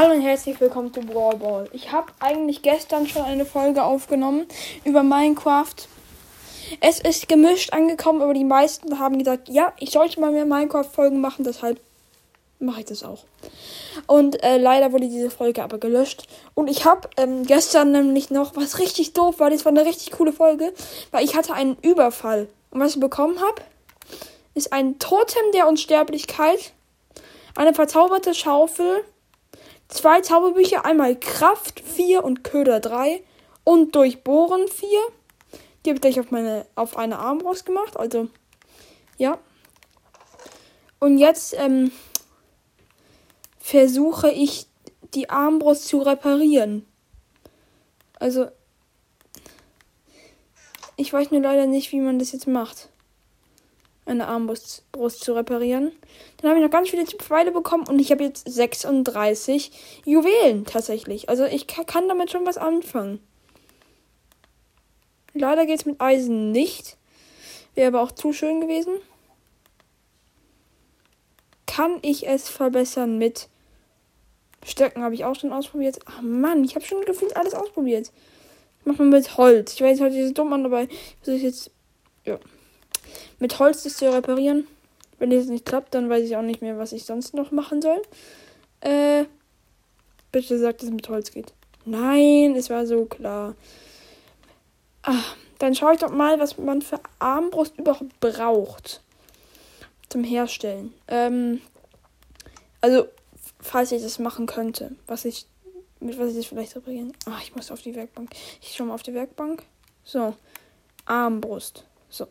Hallo und herzlich willkommen zu Brawl Ball. Ich habe eigentlich gestern schon eine Folge aufgenommen über Minecraft. Es ist gemischt angekommen, aber die meisten haben gesagt, ja, ich sollte mal mehr Minecraft-Folgen machen, deshalb mache ich das auch. Und äh, leider wurde diese Folge aber gelöscht. Und ich habe ähm, gestern nämlich noch, was richtig doof war, das war eine richtig coole Folge, weil ich hatte einen Überfall. Und was ich bekommen habe, ist ein Totem der Unsterblichkeit, eine verzauberte Schaufel, zwei Zauberbücher, einmal Kraft 4 und Köder 3 und Durchbohren 4. Die habe ich gleich auf meine auf eine Armbrust gemacht, also ja. Und jetzt ähm, versuche ich die Armbrust zu reparieren. Also ich weiß nur leider nicht, wie man das jetzt macht eine Armbrust Brust zu reparieren. Dann habe ich noch ganz viele Pfeile bekommen und ich habe jetzt 36 Juwelen tatsächlich. Also ich kann damit schon was anfangen. Leider geht es mit Eisen nicht. Wäre aber auch zu schön gewesen. Kann ich es verbessern mit Stöcken habe ich auch schon ausprobiert. Ach Mann, ich habe schon gefühlt alles ausprobiert. Ich mache mal mit Holz. Ich weiß, heute ist dumm an, aber ich versuche jetzt. Ja mit Holz das zu reparieren. Wenn es nicht klappt, dann weiß ich auch nicht mehr, was ich sonst noch machen soll. Äh, bitte sagt, dass es mit Holz geht. Nein, es war so klar. Ah, dann schaue ich doch mal, was man für Armbrust überhaupt braucht. Zum Herstellen. Ähm, also, falls ich das machen könnte, was ich, mit was ich das vielleicht reparieren. Ah, ich muss auf die Werkbank. Ich schaue mal auf die Werkbank. So. Armbrust. So.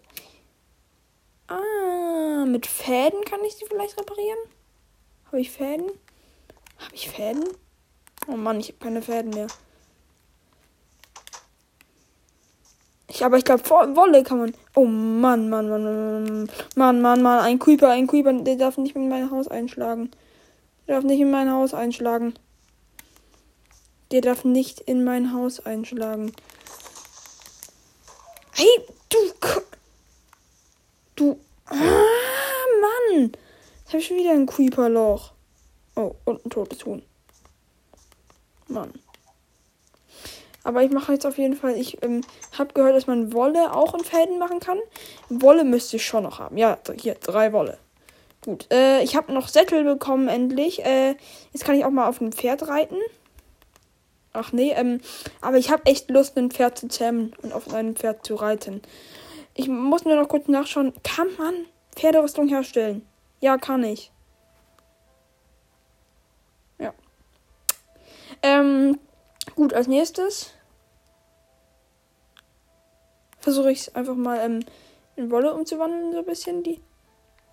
Ah, mit Fäden kann ich sie vielleicht reparieren? Habe ich Fäden? Habe ich Fäden? Oh Mann, ich habe keine Fäden mehr. Ich, aber ich glaube, Wolle kann man. Oh Mann, Mann, Mann, Mann, Mann, Mann, Mann, ein Creeper, ein Creeper, der darf nicht in mein Haus einschlagen. Der darf nicht in mein Haus einschlagen. Der darf nicht in mein Haus einschlagen. Hey, du. Du. Jetzt habe ich schon wieder ein Creeper-Loch. Oh, und ein totes Huhn. Mann. Aber ich mache jetzt auf jeden Fall. Ich ähm, habe gehört, dass man Wolle auch in Fäden machen kann. Wolle müsste ich schon noch haben. Ja, hier, drei Wolle. Gut. Äh, ich habe noch Sättel bekommen, endlich. Äh, jetzt kann ich auch mal auf ein Pferd reiten. Ach nee, ähm, aber ich habe echt Lust, ein Pferd zu zähmen und auf einem Pferd zu reiten. Ich muss nur noch kurz nachschauen. Kann man Pferderüstung herstellen? Ja, kann ich. Ja. Ähm, gut, als nächstes versuche ich es einfach mal ähm, in Wolle umzuwandeln, so ein bisschen die.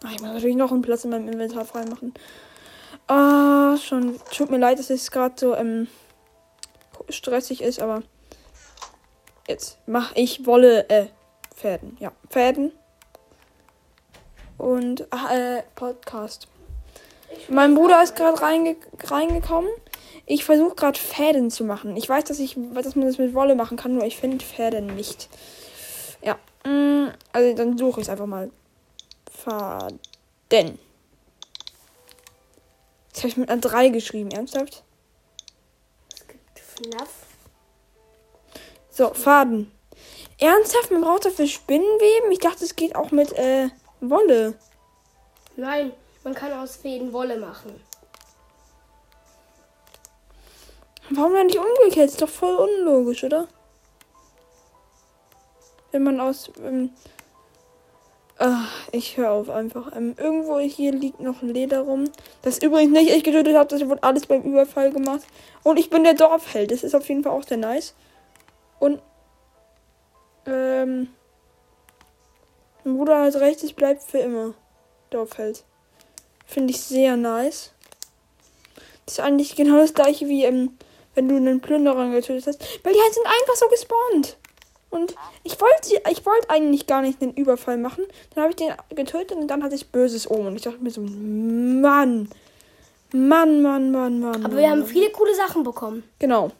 Ach, ich muss natürlich noch einen Platz in meinem Inventar freimachen. Ah, schon. Tut mir leid, dass es gerade so ähm, stressig ist, aber jetzt mache ich Wolle, äh, Fäden. Ja, Fäden. Und äh, Podcast. Mein Bruder ist gerade reinge reingekommen. Ich versuche gerade Fäden zu machen. Ich weiß, dass ich, dass man das mit Wolle machen kann, nur ich finde Fäden nicht. Ja. Mm, also dann suche ich es einfach mal. Faden. Das habe ich mit einer 3 geschrieben, ernsthaft? Es gibt FNAF. So, Faden. Ernsthaft? Man braucht dafür Spinnenweben? Ich dachte, es geht auch mit äh, Wolle. Nein, man kann aus Fäden Wolle machen. Warum dann nicht umgekehrt? Ist doch voll unlogisch, oder? Wenn man aus. Ähm, ach, ich höre auf einfach. Ähm, irgendwo hier liegt noch Leder rum. Das übrigens nicht ich getötet habe, das wurde alles beim Überfall gemacht. Und ich bin der Dorfheld. Das ist auf jeden Fall auch sehr nice. Und ähm. Mein Bruder hat recht, es bleibt für immer. Dorfheld. Finde ich sehr nice. Das ist eigentlich genau das gleiche wie, ähm, wenn du einen Plünderer getötet hast. Weil die halt sind einfach so gespawnt. Und ich wollte ich wollte eigentlich gar nicht den Überfall machen. Dann habe ich den getötet und dann hatte ich böses Omen. Und ich dachte mir so, Mann. Mann, Mann, Mann, Mann. Aber Mann, wir haben Mann. viele coole Sachen bekommen. Genau.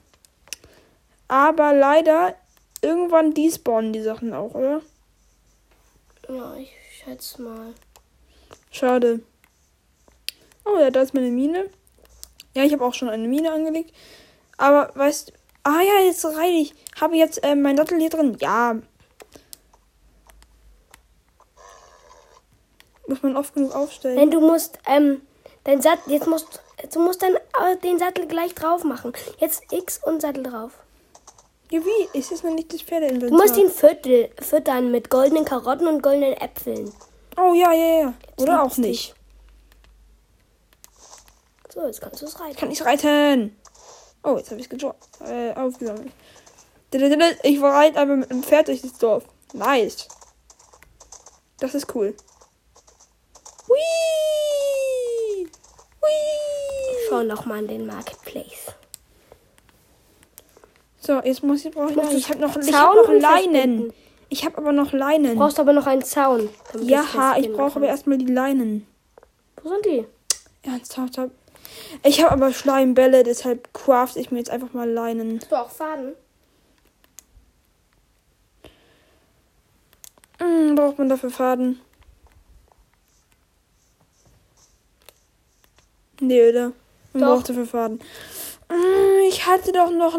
Aber leider irgendwann despawnen die Sachen auch, oder? Ja, ich schätze mal. Schade. Oh ja, da ist meine Mine. Ja, ich habe auch schon eine Mine angelegt. Aber weißt Ah ja, jetzt reite ich. Habe jetzt äh, mein Sattel hier drin. Ja. Muss man oft genug aufstellen. Nein, du musst, ähm, dein Sattel, jetzt musst, du musst dann äh, den Sattel gleich drauf machen. Jetzt X und Sattel drauf. Ja, wie? Ist das noch nicht das Pferdeinventar? Du musst ihn viertel, füttern mit goldenen Karotten und goldenen Äpfeln. Oh ja, ja, ja. Oder auch liebst dich. nicht. So, jetzt kannst du es reiten. Kann ich reiten? Oh, jetzt habe ich es äh, aufgesammelt. Ich reite aber mit einem Pferd durch das Dorf. Nice. Das ist cool. Hui! Hui! Schau noch mal in den Marketplace. So, jetzt muss ich brauche ich Ich habe noch, ich hab noch Leinen. Ich habe aber noch Leinen. Du brauchst aber noch einen Zaun. Ja, ich brauche aber erstmal die Leinen. Wo sind die? Ernsthaft. Ich habe aber Schleimbälle, deshalb craft ich mir jetzt einfach mal Leinen. Hast du auch Faden? Hm, braucht man dafür Faden? Nee, oder? Man Doch. braucht dafür Faden. Hm, Ich hatte doch noch.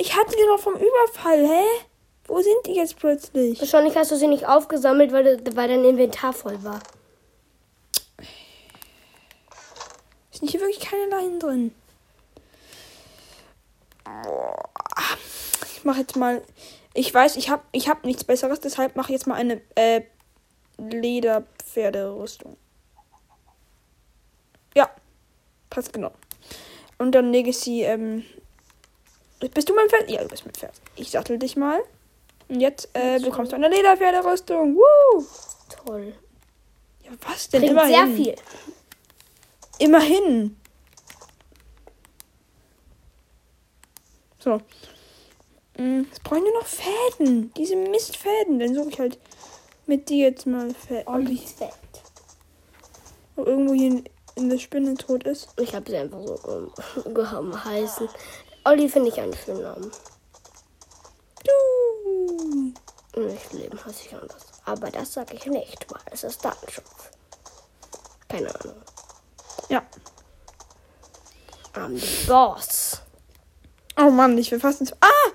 Ich hatte die noch vom Überfall, hä? Wo sind die jetzt plötzlich? Wahrscheinlich hast du sie nicht aufgesammelt, weil, weil dein Inventar voll war. Sind hier wirklich keine Leinen drin? Boah. Ich mache jetzt mal. Ich weiß, ich habe ich hab nichts Besseres, deshalb mache ich jetzt mal eine äh, Lederpferderüstung. Ja, passt genau. Und dann lege ich sie. Ähm, bist du mein Pferd? Ja, du bist mein Pferd. Ich sattel dich mal. Und jetzt äh, bekommst du eine Lederpferderüstung. Woo! Toll. Ja, was denn? Bringt Immerhin. sehr viel. Immerhin. So. Mm, Jetzt brauchen wir noch Fäden. Diese Mistfäden. Dann suche ich halt mit dir jetzt mal Fäden. Ollis Fett. Wo irgendwo hier in, in der Spinne tot ist. Ich habe sie einfach so ähm, gehauen heißen. Olli finde ich einen schönen Namen. Du. Echten Leben heiße ich anders. Aber das sage ich nicht, weil es ist Datenschutz. Keine Ahnung. Ja. The boss. Oh Mann, ich will fast ins. Ah!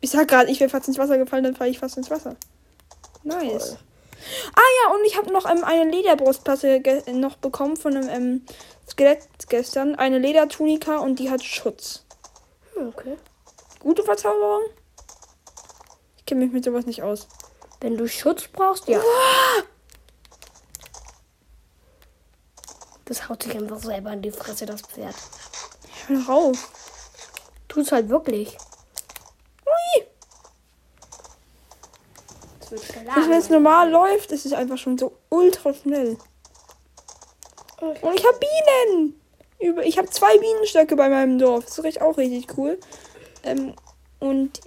Ich sag gerade, ich wäre fast ins Wasser gefallen, dann falle ich fast ins Wasser. Nice. Toll. Ah ja, und ich habe noch ähm, eine Lederbrustplatte noch bekommen von einem ähm, Skelett gestern. Eine Ledertunika und die hat Schutz. Okay. Gute Verzauberung? Ich kenne mich mit sowas nicht aus. Wenn du Schutz brauchst, ja. Das haut sich einfach selber in die Fresse, das Pferd. Hör doch auf. Tut's halt wirklich. Ui. Wenn es normal läuft, ist es einfach schon so ultra schnell. Und ich habe Bienen. Über, ich habe zwei Bienenstöcke bei meinem Dorf. Das ist auch richtig cool. Ähm, und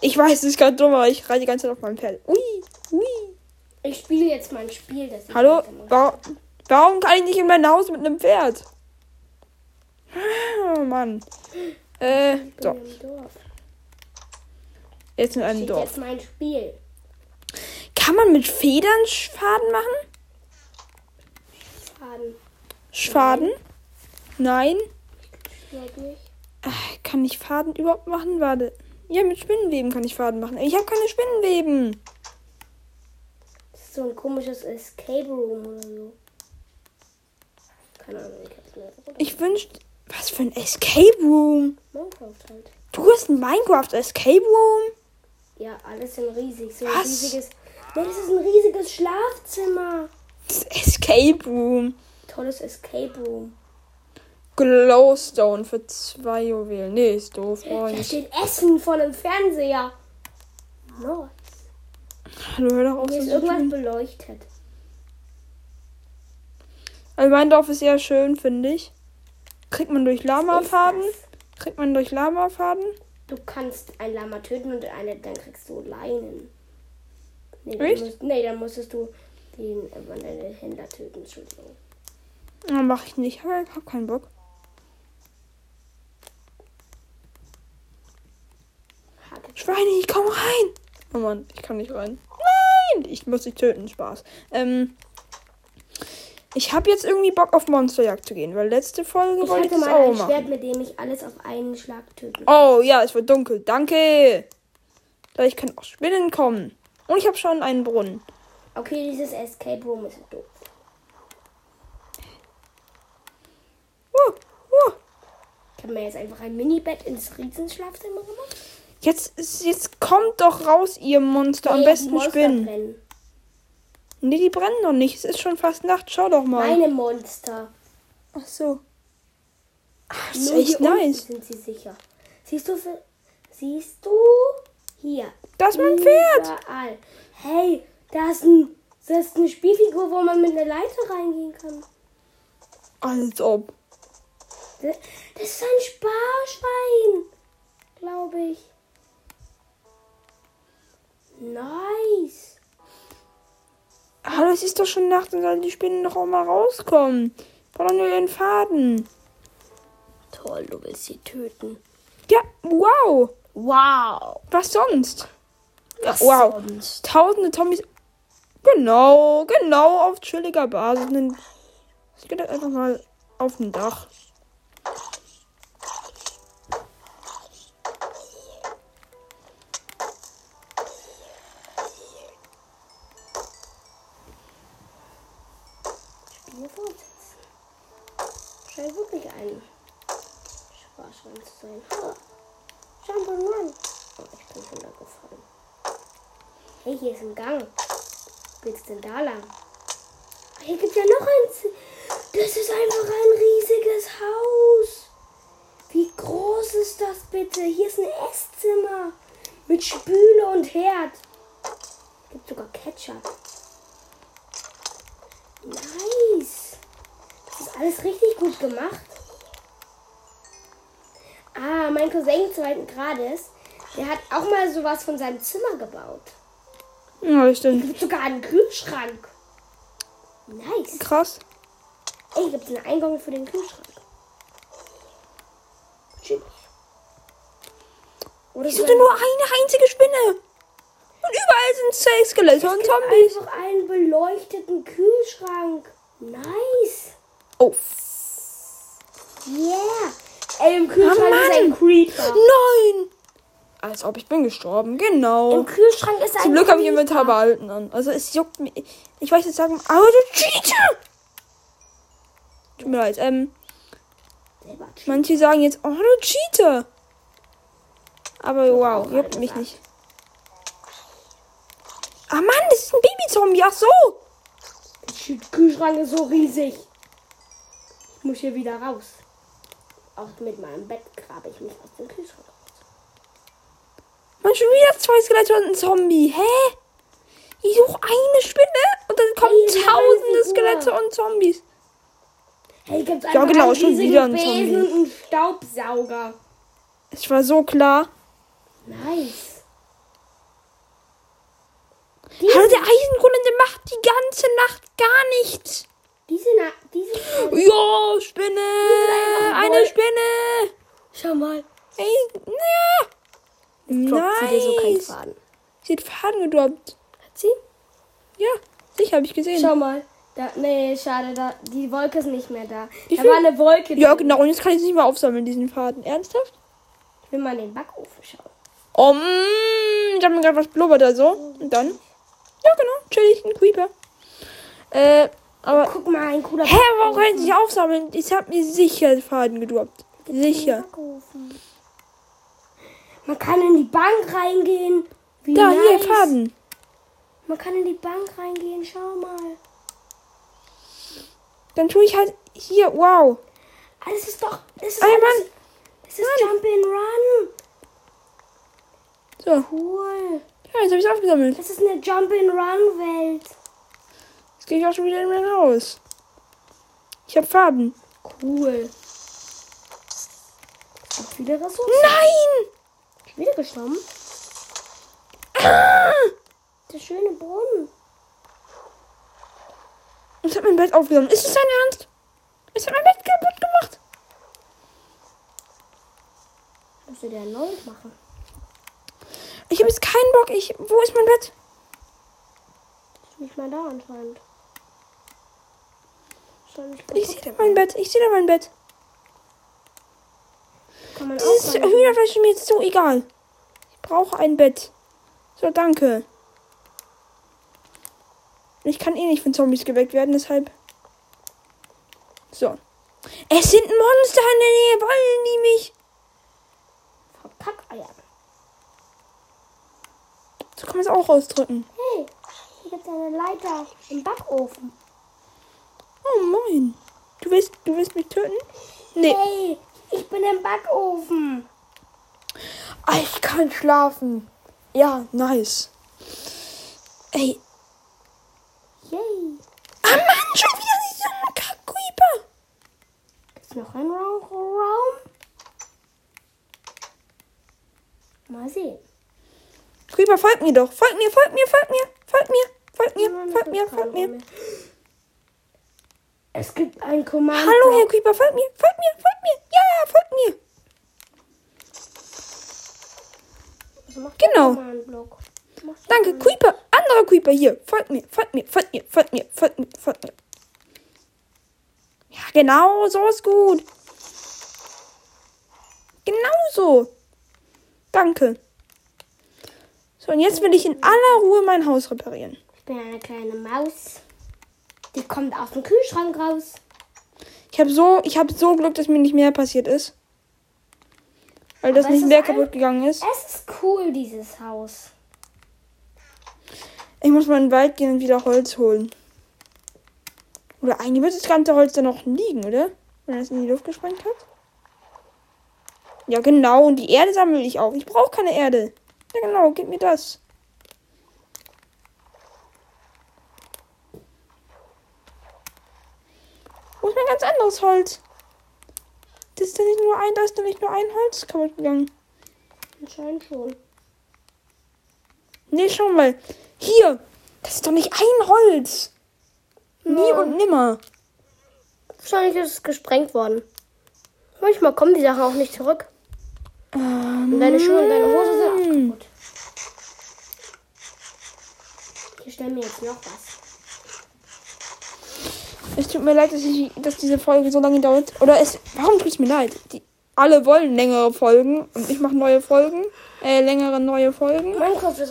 ich weiß, es ist ganz dumm, aber ich reite die ganze Zeit auf meinem Pferd. Ui, ui. Ich spiele jetzt mein Spiel. Das Hallo? mache. Warum, kann ich nicht in mein Haus mit einem Pferd? Oh Mann. Äh, Ich bin so. Jetzt in einem Steht Dorf. jetzt mein Spiel. Kann man mit Federn Schfaden machen? Faden. Schfaden? Nein. Mich. Äh, Kann ich Faden überhaupt machen? Warte. Ja, mit Spinnenweben kann ich Faden machen. Ich habe keine Spinnenweben. Das ist so ein komisches Escape Room oder so. Keine Ahnung, ich hab's mir einfach Ich wünschte. Was für ein Escape Room? Minecraft halt. Du hast ein Minecraft Escape Room? Ja, alles sind riesig. So ein Was? riesiges. Nee, das ist ein riesiges Schlafzimmer. Das Escape Room. Tolles Escape Room. Glowstone für zwei Juwelen. Nee, ist doof. Oh, Da steht Essen vor dem Fernseher. Nice. Hallo, hör doch auf. Hier ist irgendwas tun. beleuchtet. Also mein Dorf ist sehr schön, finde ich. Kriegt man durch ist Kriegt man durch Lama-Faden? Du kannst ein Lama töten und eine, dann kriegst du Leinen. Nee, dann, musst, nee, dann musstest du den äh, den Händler töten. Entschuldigung. Ja, mach ich nicht. Ich hab keinen Bock. Ich komm rein. Oh Mann, ich kann nicht rein. Nein, ich muss dich töten. Spaß. Ähm, Ich habe jetzt irgendwie Bock auf Monsterjagd zu gehen, weil letzte Folge Ich wollte ich hatte das mal auch ein machen. Schwert, mit dem ich alles auf einen Schlag töten Oh ja, es wird dunkel. Danke. Gleich können auch Spinnen kommen. Und ich habe schon einen Brunnen. Okay, dieses Escape Room ist doof. Uh, uh. Ich habe mir jetzt einfach ein Minibett ins Riesenschlafzimmer gemacht. Jetzt, jetzt kommt doch raus, ihr Monster. Am besten Monster Spinnen. brennen. Nee, die brennen noch nicht. Es ist schon fast Nacht. Schau doch mal. Meine Monster. Ach so. Ach, das ist Nur echt nice. sind sie sicher. Siehst du, siehst du? Hier. Das ist mein Pferd. Überall. Hey, da ist, ein, das ist eine Spielfigur, wo man mit einer Leiter reingehen kann. Als ob. Das das ist ein Sparschwein, glaube ich. Nice. Aber es ist doch schon Nacht und sollen die Spinnen doch auch mal rauskommen. Brauchen nur ihren Faden. Toll, du willst sie töten. Ja, wow. Wow. Was sonst? Ja, Was wow. sonst? Tausende Zombies. Genau, genau auf chilliger Basis. Ich gehe einfach mal auf ein Dach. Spiele fortsetzen. Scheint wirklich ein Sparschwein zu sein. Ha. Jump and run. Oh, ich bin schon da gefallen. Hey, hier ist ein Gang. Wo geht's denn da lang? Ah, Hier gibt's ja noch ein. Z das ist einfach ein riesiges Haus. Wie groß ist das bitte? Hier ist ein Esszimmer. Mit Spüle und Herd. Gibt sogar Ketchup. Nice. Das ist alles richtig gut gemacht. Ah, mein Cousin zweiten Grades, der hat auch mal sowas von seinem Zimmer gebaut. Ja, stimmt. Gibt sogar einen Kühlschrank. Nice. Krass. Ey, gibt einen Eingang für den Kühlschrank. Oder Ich suchte nur eine einzige Spinne. Und überall sind Safe Skelette und Zombies. einfach einen beleuchteten Kühlschrank. Nice. Oh. Yeah. Ey, im Kühlschrank Ah, ist ein. Creeper. Nein. Als ob ich bin gestorben. Genau. Im Kühlschrank ist ein Zum Glück habe ich. Inventar behalten an. Also es juckt mich. Ich weiß jetzt sagen, aber du Cheater! Tut mir leid. Ähm, manche sagen jetzt, oh du Cheater. Aber wow, juckt mich nicht. Ah Mann, das ist ein Babyzombie. Ach so. Der Kühlschrank ist so riesig. Ich muss hier wieder raus. Auch mit meinem Bett grabe ich mich aus dem Kühlschrank raus. Man schon wieder zwei Skelette und ein Zombie. Hä? Ich suche eine Spinne und dann kommen Hey, tausende. Skelette und Zombies. Hey, gibt's Ja, genau, schon wieder ein Besen Zombie. und einen Staubsauger. Es war so klar. Nice. Hallo, der Eisengolem, der macht die ganze Nacht gar nichts. Diese, Na diese Ja, Spinne! einfach Eine wohl- Spinne! Schau mal. Ey, ja. Droppt sie dir so keinen Nice. Faden. Sie hat Faden gedroppt. Hat sie? Ja, sicher, habe ich gesehen. Schau mal. Da, nee, schade, da, die Wolke ist nicht mehr da. Wie da war eine Wolke. Ja, drin. genau. Und jetzt kann ich es nicht mehr aufsammeln, diesen Faden. Ernsthaft? Ich will mal in den Backofen schauen. Oh, mm, ich habe mir gerade was blubbert da so. Und dann? Ja, genau. Chillig, ein Creeper. Äh, aber. Guck mal, ein cooler Hä, warum kann ich nicht aufsammeln? Ich habe mir sicher Faden gedroppt. Sicher. Man kann in die Bank reingehen. Wie Da, nice. hier, Faden. Man kann in die Bank reingehen. Schau mal. Dann tue ich halt hier, wow. Ah, das ist doch. Das ist Ey, alles, Mann. Das ist Jump and Run. So, Cool. ja, jetzt habe ich es aufgesammelt. Das ist eine Jump and Run Welt. Jetzt gehe ich auch schon wieder in mein Haus. Ich habe Faden. Cool. Gibt viele Ressourcen. Nein! Wieder gestorben. Ah! Der schöne Brunnen. Ich habe mein Bett aufgesammelt. Ist es dein Ernst? Ich habe mein Bett kaputt gemacht. Musst du dir neues machen? Ich habe jetzt keinen Bock. Ich, wo ist mein Bett? Ist nicht mehr da anscheinend. Ich sehe da mein Bett. Ich sehe da mein Bett. Kann man Dieses rein- Hühnerfleisch ist mir jetzt so egal. Ich brauche ein Bett. So, danke. Ich kann eh nicht von Zombies geweckt werden, deshalb. So. Es sind Monster in der Nähe. Wollen die mich? Verkackeier. So kann man es auch ausdrücken. Hey, hier gibt's eine Leiter im Backofen. Oh moin. Du willst, du willst mich töten? Nee. Hey, ich bin im Backofen. Ah, Ich kann schlafen. Ja, nice. Ey. Yay. Ah Mann, schon wieder dieser Kack-Creeper. Ist noch ein Raum? Raum? Mal sehen. Creeper, folgt mir doch. Folgt mir, folgt mir, folgt mir, folgt mir, folgt mir, folgt mir, ist kein folgt mir. Es gibt ein Kommando. Hallo, Herr Creeper, folgt mir, folgt mir, folgt mir. Ja, folgt mir. Genau. Danke, Creeper. Anderer Creeper hier. Folgt mir, folgt mir, folgt mir, folgt mir, folgt mir, folgt mir. Ja, genau, so ist gut. Genau so. Danke. So, und jetzt will ich in aller Ruhe mein Haus reparieren. Ich bin eine kleine Maus. Die kommt aus dem Kühlschrank raus. Ich habe so, ich habe so Glück, dass mir nicht mehr passiert ist. Weil das Aber nicht mehr kaputt gegangen ist. Es ist cool, dieses Haus. Ich muss mal in den Wald gehen und wieder Holz holen. Oder eigentlich wird das ganze Holz da noch liegen, oder? Wenn er es in die Luft gesprengt hat. Ja, genau. Und die Erde sammle ich auch. Ich brauche keine Erde. Ja, genau. Gib mir das. Wo ist mein ganz anderes Holz? Das ist da nicht nur ein, da ist da nicht nur ein Holz kaputt gegangen. Anscheinend schon. Nee, schau mal. Hier. Das ist doch nicht ein Holz. Nie Ja. und nimmer. Wahrscheinlich ist es gesprengt worden. Manchmal kommen die Sachen auch nicht zurück. Ähm, Und deine Schuhe und deine Hose sind auch kaputt. Ich stelle mir jetzt noch was. Tut mir leid, dass, ich, dass diese Folge so lange dauert. Oder es. Warum tut es mir leid? Die, alle wollen längere Folgen und ich mache neue Folgen. Äh, längere neue Folgen.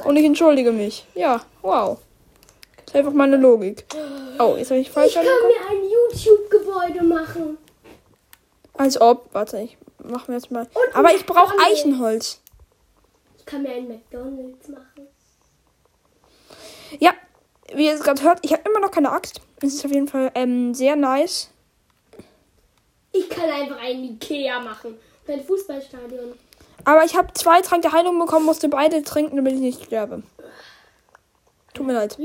Und ich entschuldige mich. Ja, wow. Das ist einfach meine Logik. Oh, jetzt habe ich falsch Ich kann mir ein YouTube-Gebäude machen. Als ob. Warte, ich mache mir jetzt mal. Und Aber ich brauche. Eichenholz. Ich kann mir ein McDonalds machen. Ja, wie ihr es gerade hört, ich habe immer noch keine Axt. Es ist auf jeden Fall ähm, sehr nice. Ich kann einfach ein Ikea machen. Und ein Fußballstadion. Aber ich habe zwei Trank der Heilung bekommen, musste beide trinken, damit ich nicht sterbe. Tut mir leid.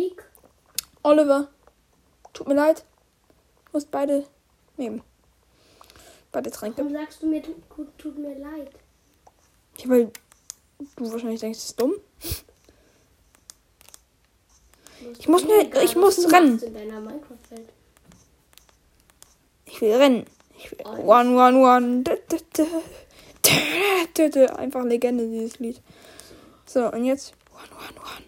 Oliver, tut mir leid. Du musst beide nehmen. Beide Tränke. Warum sagst du mir, tut, tut, mir leid? Ja, weil du wahrscheinlich denkst, das ist dumm. Ich muss egal, ich muss rennen. Ich will rennen. Ich will one, one, one. Einfach Legende, dieses Lied. So, und jetzt. One, one, one.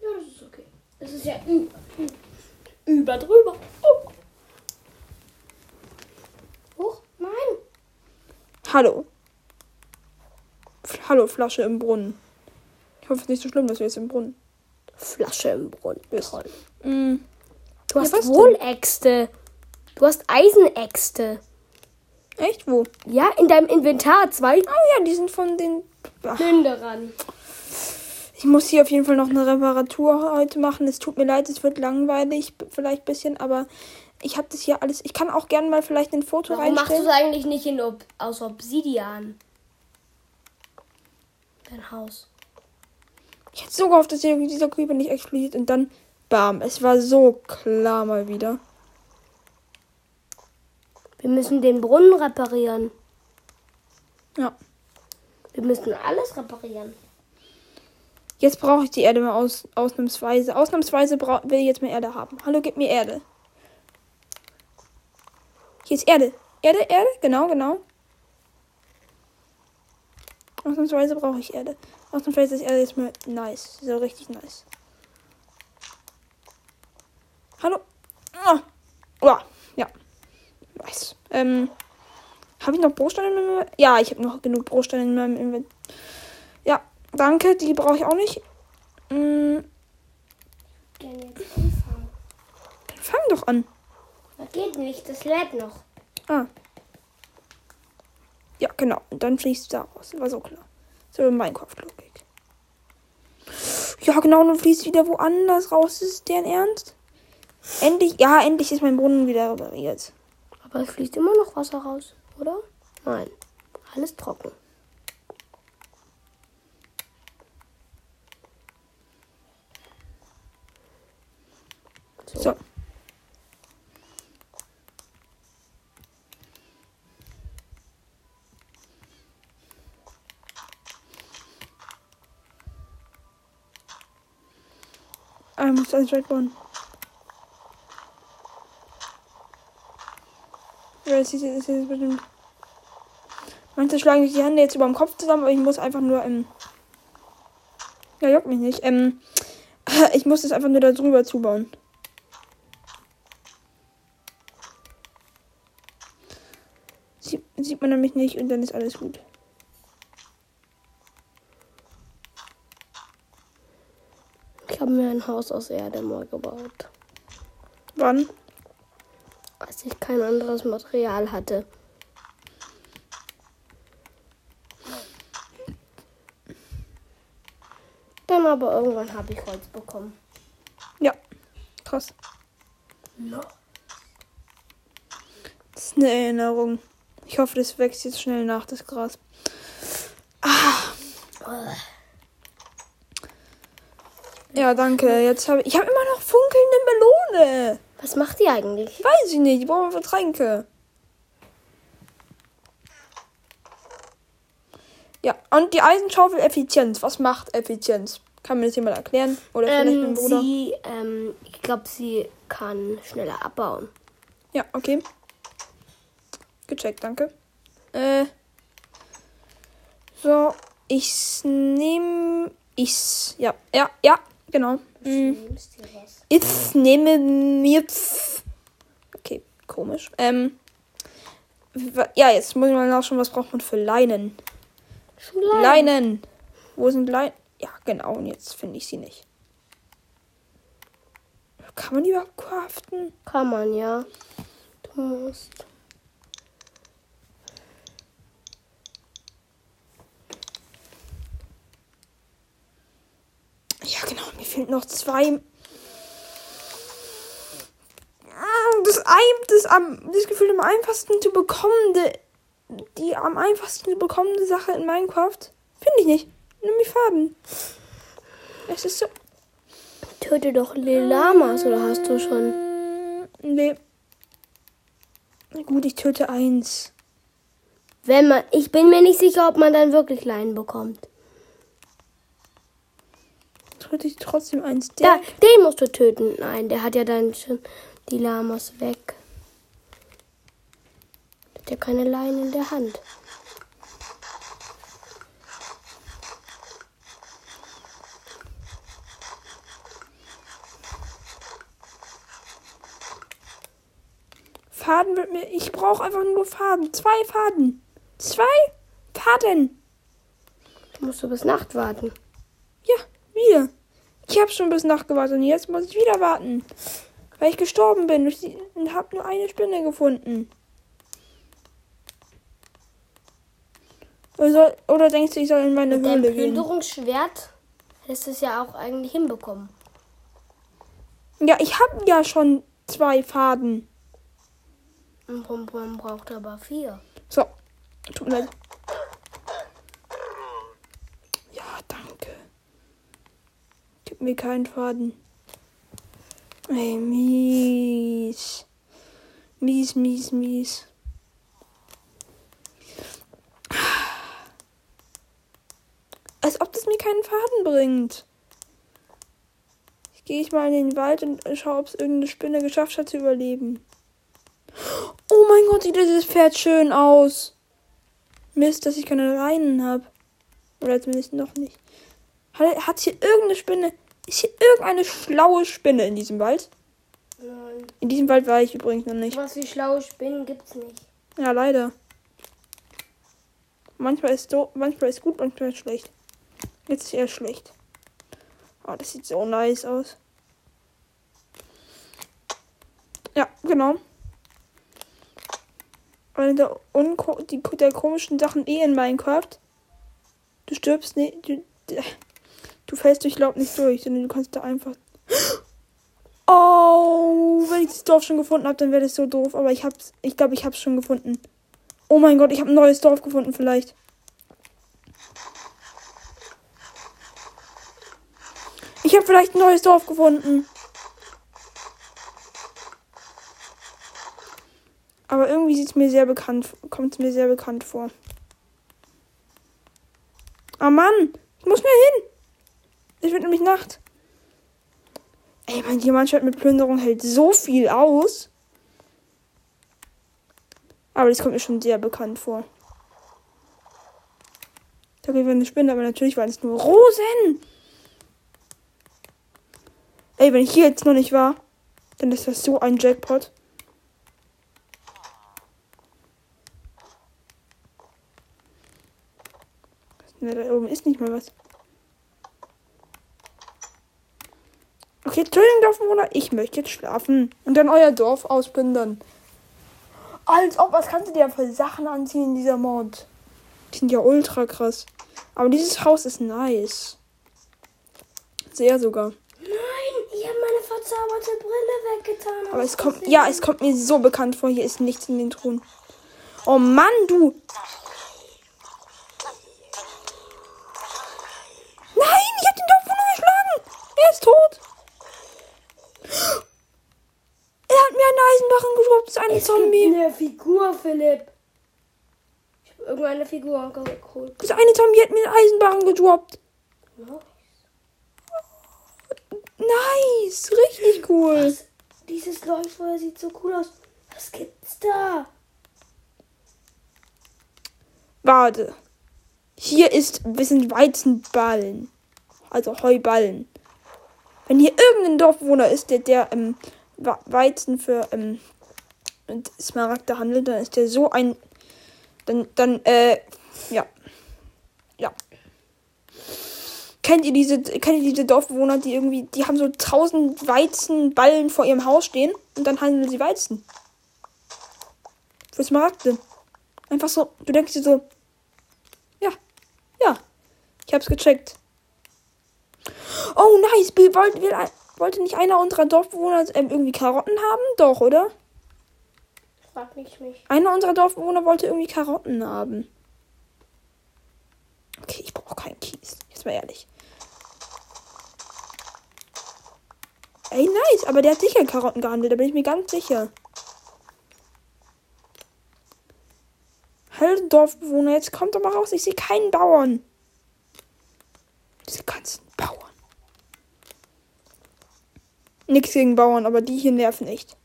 Ja, das ist okay. Das ist ja über, über drüber. Oh. Hoch? Nein. Hallo. Hallo, Flasche im Brunnen. Ich hoffe, es ist nicht so schlimm, dass wir jetzt im Brunnen Flasche im Brunnen. Toll. Mm. Du hast Äxte. Du hast Eisenäxte. Echt? Wo? Ja, in deinem Inventar zwei Oh ja, die sind von den. Plünderern. ich muss hier auf jeden Fall noch eine Reparatur heute machen. Es tut mir leid, es wird langweilig, vielleicht ein bisschen, aber ich habe das hier alles. Ich kann auch gerne mal vielleicht ein Foto Warum machst du reinstellen. es eigentlich nicht in Ob aus Obsidian? Dein Haus. Ich hätte so gehofft, dass dieser Creeper nicht explodiert und dann. Bam. Es war so klar mal wieder. Wir müssen den Brunnen reparieren. Ja. Wir müssen alles reparieren. Jetzt brauche ich die Erde mal aus, ausnahmsweise. Ausnahmsweise brau- will ich jetzt mehr Erde haben. Hallo, gib mir Erde. Hier ist Erde. Erde, Erde, genau, genau. Ausnahmsweise brauche ich Erde. Ausnahmsweise ist Erde jetzt mal nice. So richtig nice. Hallo? Ah. Oh, ja. Nice. Ähm, habe ich noch Brosteine in meinem Inventar? Ja, ich habe noch genug Brosteine in meinem Inventar. Ja, danke. Die brauche ich auch nicht. Mm, jetzt anfangen. dann fang doch an. Das geht nicht, das lädt noch. Ah. Ja, genau. Und dann fließt es da raus. War so klar. So Minecraft-Logik. Ja, genau. Und fließt wieder woanders raus. Ist deren Ernst? Endlich, ja, endlich ist mein Brunnen wieder repariert. Aber es fließt immer noch Wasser raus, oder? Nein. Alles trocken. So. Ah, muss alles right bauen. Ja, das ist jetzt bestimmt. Manche schlagen sich die Hände jetzt über dem Kopf zusammen, aber ich muss einfach nur, ähm. Ja, juckt mich nicht. Ähm. Ich muss das einfach nur da drüber zubauen. Sie, sieht man nämlich nicht und dann ist alles gut. Mir ein Haus aus Erde mal gebaut, Wann? als ich kein anderes Material hatte. Dann aber irgendwann habe ich Holz bekommen. Ja. Krass. No. Das ist eine Erinnerung. Ich hoffe, das wächst jetzt schnell nach, das Gras. Ja, danke. Jetzt habe ich. Ich habe immer noch funkelnde Melone. Was macht die eigentlich? Weiß ich nicht. Die brauchen wir für Tränke. Ja, und die Eisenschaufel Effizienz. Was macht Effizienz? Kann mir das jemand erklären? Oder vielleicht mein Ähm, Bruder? sie, ähm, ich glaube, sie kann schneller abbauen. Ja, okay. Gecheckt, danke. Äh. So, ich nehme. Ich. Ja, ja, ja, genau. Mm. Was? Ich nehme mir. Okay, komisch. Ähm. Ja, jetzt muss ich mal nachschauen, was braucht man für Leinen. Lange. Leinen. Wo sind Leinen? Ja, genau. Und jetzt finde ich sie nicht. Kann man die überhaupt craften? Kann man, ja. Du musst. Ja, genau. Mir fehlen noch zwei. Ah, Das, ein, das, am, das Gefühl am einfachsten zu bekommende. Die am einfachsten zu bekommende Sache in Minecraft. Finde ich nicht. Nimm die Farben. Es ist so. Töte doch Lamas, oder hast du schon? Mm, Nee. Na gut, ich töte eins. Wenn man, ich bin mir nicht sicher, ob man dann wirklich Leinen bekommt. Töte ich trotzdem eins. Da, Der. den musst du töten. Nein, der hat ja dann schon die Lamas weg. Der hat ja keine Leinen in der Hand. Faden wird mir. Ich brauche einfach nur Faden. Zwei Faden. Zwei Faden. Du musst du bis Nacht warten. Wieder. Ich habe schon bis Nacht gewartet und jetzt muss ich wieder warten. Weil ich gestorben bin und habe nur eine Spinne gefunden. Oder, soll, oder denkst du, ich soll in meine Mit Höhle gehen? Plünderungsschwert hättest du es ja auch eigentlich hinbekommen. Ja, ich habe ja schon zwei Faden. Und man braucht aber vier. So, tut mir leid. Ja, danke. Gib mir keinen Faden. Ey, mies. Mies, mies, mies. Als ob das mir keinen Faden bringt. Ich gehe ich mal in den Wald und schaue, ob es irgendeine Spinne geschafft hat zu überleben. Oh mein Gott, sieht dieses Pferd schön aus. Mist, dass ich keine Leinen habe. Oder zumindest noch nicht. Hat, hat hier irgendeine Spinne? Ist hier irgendeine schlaue Spinne in diesem Wald? Nein. In diesem Wald war ich übrigens noch nicht. Was wie schlaue Spinnen gibt's nicht. Ja, leider. Manchmal ist so, manchmal ist gut, manchmal ist schlecht. Jetzt ist eher schlecht. Oh, das sieht so nice aus. Ja, genau. Eine der, unko die, der komischen Sachen eh in Minecraft. Du stirbst nicht. Du, du fällst durch Laub nicht durch, sondern du kannst da einfach. Oh, wenn ich das Dorf schon gefunden habe, dann wäre das so doof. Aber ich hab's. Ich glaube, ich hab's schon gefunden. Oh mein Gott, ich habe ein neues Dorf gefunden, vielleicht. Ich habe vielleicht ein neues Dorf gefunden. Aber irgendwie sieht es mir sehr bekannt, kommt es mir sehr bekannt vor. Ah Mann, ich muss schnell hin. Es wird nämlich Nacht. Ey, mein Diamantschwert mit Plünderung hält so viel aus. Aber das kommt mir schon sehr bekannt vor. Da geht eine Spinne, aber natürlich waren es nur Rosen. Ey, wenn ich hier jetzt noch nicht war, dann ist das so ein Jackpot. Na, da oben ist nicht mal was. Okay, Entschuldigung, Dorfbewohner, ich möchte jetzt schlafen. Und dann euer Dorf ausplündern. Als ob, was kannst du dir für Sachen anziehen in dieser Mod? Die sind ja ultra krass. Aber dieses Haus ist nice. Sehr sogar. Nein, ich habe meine verzauberte Brille weggetan. Aber es kommt, ja, es kommt mir so bekannt vor. Hier ist nichts in den Truhen. Oh Mann, du. Nein, ich hab den Dorfbewohner geschlagen. Er ist tot. Er mir einen Eisenbarren gedroppt. Eine Es Zombie. gibt eine Figur, Philipp. Ich habe irgendeine Figur geholt. Das eine Zombie hat mir einen Eisenbarren gedroppt. Nice, richtig cool. Was? Dieses Leuchtfeuer sieht so cool aus. Was gibt's da? Warte. Hier ist, das sind Weizenballen. Also Heuballen. Wenn hier irgendein Dorfbewohner ist, der, der ähm, Weizen für ähm, und Smaragde handelt, dann ist der so ein. Dann, dann, äh, ja. Ja. Kennt ihr diese, kennt ihr diese Dorfbewohner, die irgendwie, die haben so tausend Weizenballen vor ihrem Haus stehen und dann handeln sie Weizen. Für Smaragde. Einfach so, du denkst dir so, ja, ja, ich hab's gecheckt. Oh, nice, will, wollte, will, wollte nicht einer unserer Dorfbewohner ähm, irgendwie Karotten haben? Doch, oder? Frag nicht mich. Einer unserer Dorfbewohner wollte irgendwie Karotten haben. Okay, ich brauche keinen Kies. Jetzt mal ehrlich. Ey, nice, aber der hat sicher Karotten gehandelt, da bin ich mir ganz sicher. Hallo Dorfbewohner, jetzt kommt doch mal raus, ich sehe keinen Bauern. Diese ganzen Bauern. Nix gegen Bauern, aber die hier nerven echt.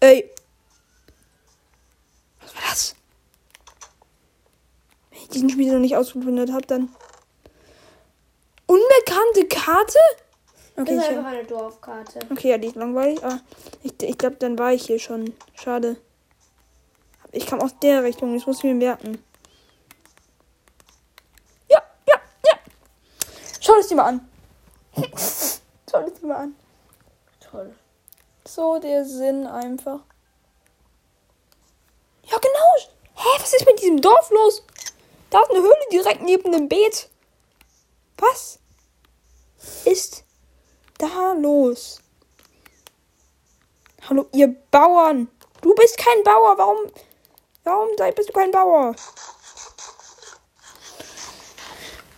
Ey. Was war das? Wenn ich diesen Spiel noch nicht ausprobiert habe, dann. Unbekannte Karte? Okay, das ist einfach eine Dorfkarte. okay ja, die ist langweilig. Ah, ich ich glaube, dann war ich hier schon. Schade. Ich kam aus der Richtung, das muss ich mir merken. Ja, ja, ja. Schau das dir mal an. Schau das dir mal an. Toll. So der Sinn einfach. Ja, genau. Hä, was ist mit diesem Dorf los? Da ist eine Höhle direkt neben dem Beet. Was ist da los? Hallo, ihr Bauern. Du bist kein Bauer. Warum, warum bist du kein Bauer?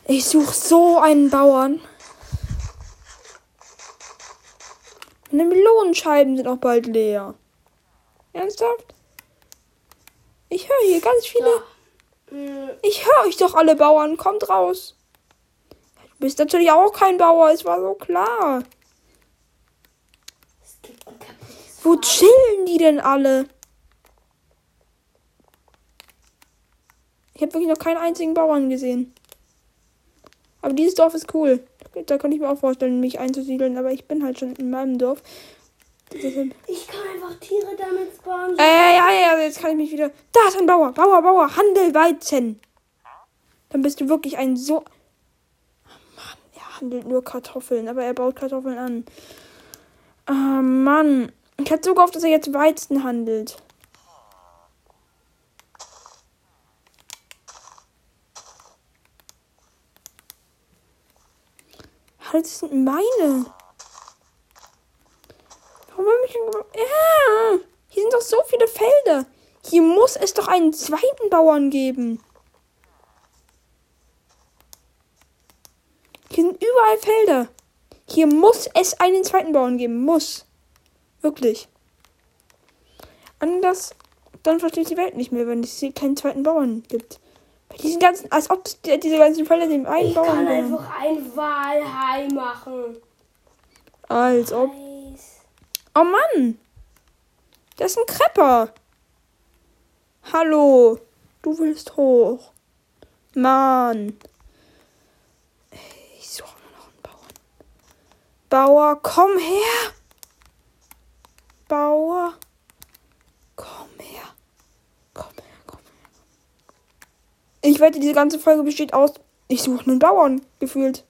Ich suche so einen Bauern. Meine Melonenscheiben sind auch bald leer. Ernsthaft? Ich höre hier ganz viele. Hm, Ich höre euch doch alle Bauern. Kommt raus. Du bist natürlich auch kein Bauer. Es war so klar. Wo chillen die denn alle? Ich habe wirklich noch keinen einzigen Bauern gesehen. Aber dieses Dorf ist cool. Da kann ich mir auch vorstellen, mich einzusiedeln, aber ich bin halt schon in meinem Dorf. Ich kann einfach Tiere damit spawnen. Äh, ja, ja, jetzt kann ich mich wieder. Da ist ein Bauer, Bauer, Bauer, Handel, Weizen. Dann bist du wirklich ein so. Oh Mann, er handelt nur Kartoffeln, aber er baut Kartoffeln an. Ah, Mann. Ich hatte so gehofft, dass er jetzt Weizen handelt. Das sind meine. Warum habe ich denn? Ja, hier sind doch so viele Felder. Hier muss es doch einen zweiten Bauern geben. Hier sind überall Felder. Hier muss es einen zweiten Bauern geben. Muss. Wirklich. Anders, dann verstehe ich die Welt nicht mehr, wenn es hier keinen zweiten Bauern gibt. Bei diesen ganzen, als ob es die- diese ganzen Felder dem einen Ich kann einfach ein Walhai machen. Als ob. Nice. Oh Mann! Das ist ein Krepper. Hallo. Du willst hoch. Mann. Ich suche nur noch einen Bauern. Bauer, komm her. Bauer. Komm her. Komm her, komm her. Ich wette, diese ganze Folge besteht aus. Ich suche einen Bauern, gefühlt.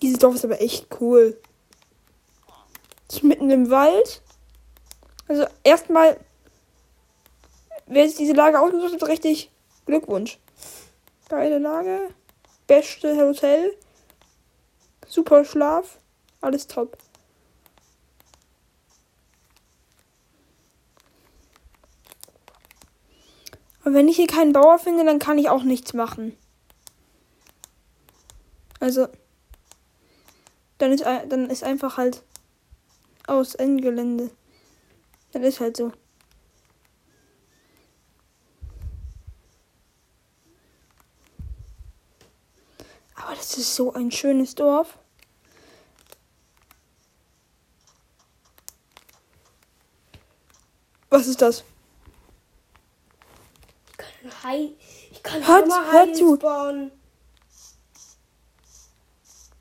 Dieses Dorf ist aber echt cool. Ist mitten im Wald. Also erstmal, wer sich diese Lage ausgesucht hat, richtig Glückwunsch. Geile Lage. Beste Hotel. Super Schlaf. Alles top. Aber wenn ich hier keinen Bauer finde, dann kann ich auch nichts machen. Also, dann ist, dann ist einfach halt aus Endgelände. Dann ist halt so. Aber das ist so ein schönes Dorf. Was ist das? Ich kann ein Hai. Ich kann Hört- immer hört Hai zu. spawnen.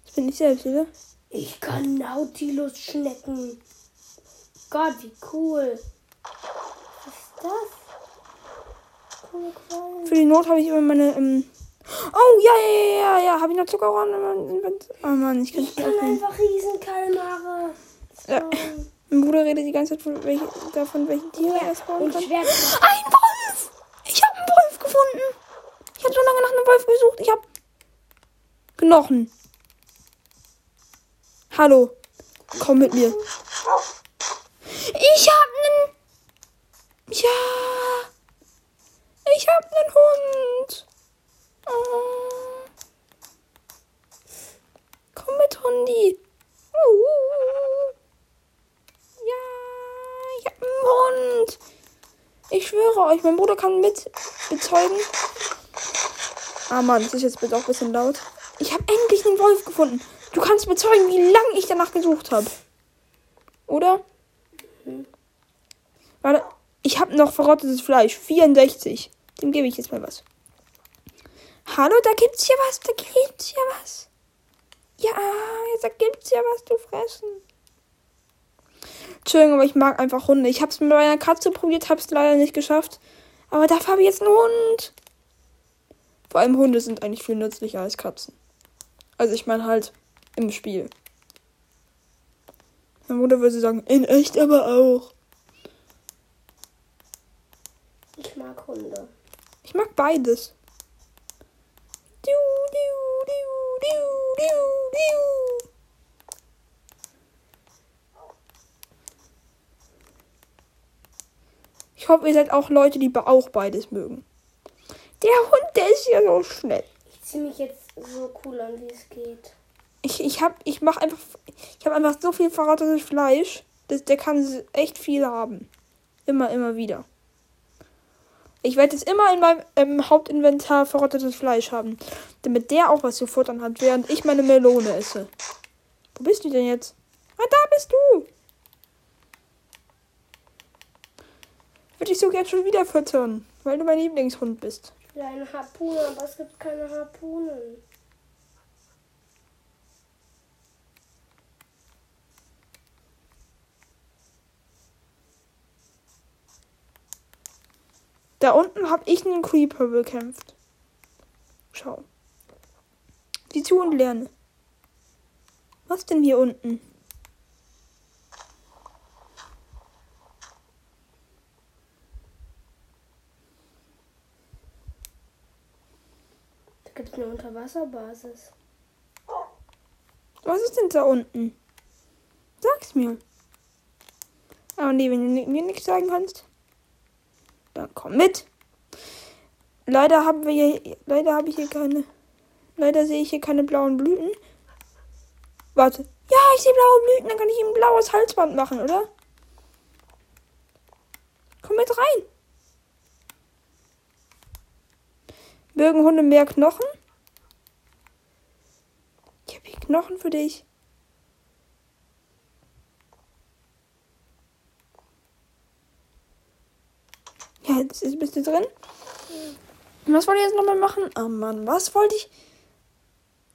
Das bin ich selbst, oder? Ich kann Nautilus schnecken. Gott, wie cool. Was ist das? Coole Quallen. Für die Not habe ich immer meine. Ähm oh, ja, ja, ja, ja, ja. Habe ich noch Zuckerrohren Oh Mann, ich kann Ich kann einfach Riesenkalmare Ja. spawnen. Mein Bruder redet die ganze Zeit von welche, davon, welche Tiere er spawnen kann. Schwert. Ein Wolf! Ich habe einen Wolf gefunden. Ich habe so lange nach einem Wolf gesucht. Ich habe Knochen. Hallo. Komm mit mir. Ich habe einen. Ja. Ich habe einen Hund. Oh. Komm mit, Hundi. Uh. Ja, ich habe einen Hund. Ich schwöre euch, mein Bruder kann mit bezeugen. Ah Mann, das ist jetzt bitte auch ein bisschen laut. Ich habe endlich einen Wolf gefunden. Du kannst bezeugen, wie lange ich danach gesucht habe. Oder? Warte, ich habe noch verrottetes Fleisch. 64. Dem gebe ich jetzt mal was. Hallo, da gibt's hier was. Da gibt's hier was. Ja, da gibt's ja was zu fressen. Entschuldigung, aber ich mag einfach Hunde. Ich habe es mit meiner Katze probiert, habe es leider nicht geschafft. Aber dafür habe ich jetzt einen Hund. Vor allem Hunde sind eigentlich viel nützlicher als Katzen. Also ich meine halt im Spiel. Meine Mutter würde sagen, in echt aber auch. Ich mag Hunde. Ich mag beides. Diu, diu, diu, diu, diu, Ich hoffe, ihr seid auch Leute, die auch beides mögen. Der Hund, der ist ja so schnell. Ich ziehe mich jetzt so cool an, wie es geht. Ich, ich hab, ich mach einfach, ich habe einfach so viel verrottetes Fleisch, dass der kann echt viel haben. Immer, immer wieder. Ich werde jetzt immer in meinem ähm, Hauptinventar verrottetes Fleisch haben, damit der auch was zu futtern hat, während ich meine Melone esse. Wo bist du denn jetzt? Ah, da bist du. würde ich so gern schon wieder füttern, weil du mein Lieblingshund bist. Kleine Harpune, aber es gibt keine Harpunen. Da unten habe ich einen Creeper bekämpft. Schau. Die zu und lerne. Was denn hier unten? Eine Unterwasserbasis. Was ist denn da unten? Sag's mir. Aber nee, wenn du mir nichts sagen kannst, dann komm mit. Leider haben wir hier, leider habe ich hier keine, leider sehe ich hier keine blauen Blüten. Warte. Ja, ich sehe blaue Blüten, dann kann ich ihm ein blaues Halsband machen, oder? Komm mit rein. Mögen Hunde mehr Knochen? Knochen für dich. Ja, jetzt ist- bist du drin. Und Was wollte ich jetzt nochmal machen? Oh Mann, was wollte ich?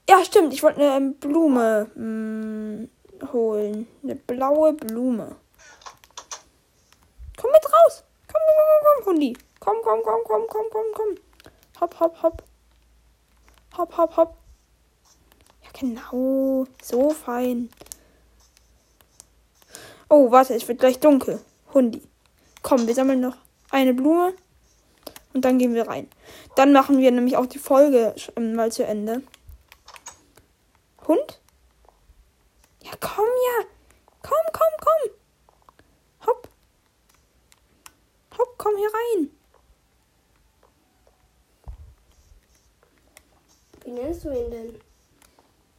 Ja, stimmt. Ich wollte eine ähm, Blume mm, holen. Eine blaue Blume. Komm mit raus. Komm, komm, komm, komm, Hundi. Komm, komm, komm, komm, komm, komm, komm. Hopp, hopp, hopp. Hopp, hopp, hopp. Genau. So fein. Oh, warte, es wird gleich dunkel. Hundi. Komm, wir sammeln noch eine Blume. Und dann gehen wir rein. Dann machen wir nämlich auch die Folge ähm, mal zu Ende. Hund? Ja, komm ja. Komm, komm, komm. Hopp. Hopp, komm hier rein. Wie nennst du ihn denn?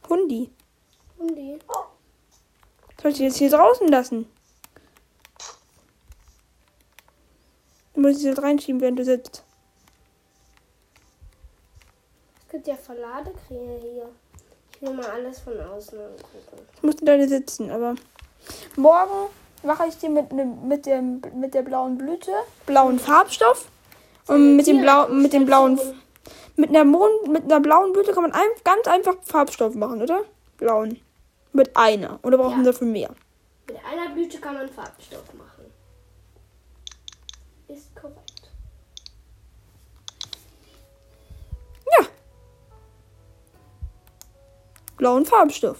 Hundi. Hundi. Soll ich jetzt hier draußen lassen? Du musst jetzt reinschieben, während du sitzt. Es gibt ja Verladekräne hier. Ich will mal alles von außen angucken. Ich musste deine sitzen, aber morgen mache ich dir mit, nem- mit, dem, mit der blauen Blüte blauen Farbstoff und mit dem, Blau, mit dem blauen mit einer, Mond, mit einer blauen Blüte kann man ein, ganz einfach Farbstoff machen, oder? Blauen. Mit einer. Oder brauchen Ja. wir dafür mehr? Mit einer Blüte kann man Farbstoff machen. Ist korrekt. Ja. Blauen Farbstoff.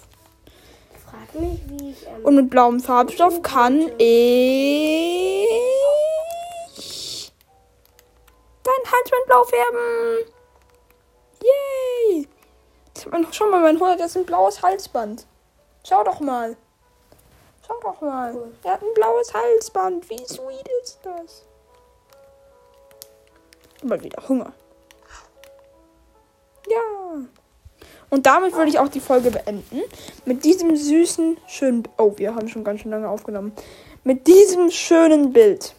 Ich frage mich, wie ich. Ähm, Und mit blauem Farbstoff kann ich dein Halsband blau färben. Yay! Schau mal, mein Hund hat jetzt ein blaues Halsband. Schau doch mal. Schau doch mal. Cool. Er hat ein blaues Halsband. Wie sweet ist das? Aber wieder Hunger. Ja. Und damit würde ich auch die Folge beenden. Mit diesem süßen, schönen. Oh, wir haben schon ganz schön lange aufgenommen. Mit diesem schönen Bild.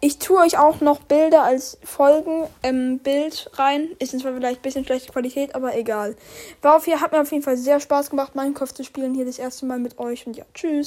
Ich tue euch auch noch Bilder als Folgen im Bild rein. Ist zwar vielleicht ein bisschen schlechte Qualität, aber egal. War auf hier, hat mir auf jeden Fall sehr Spaß gemacht, Minecraft zu spielen. Hier das erste Mal mit euch. Und ja, tschüss.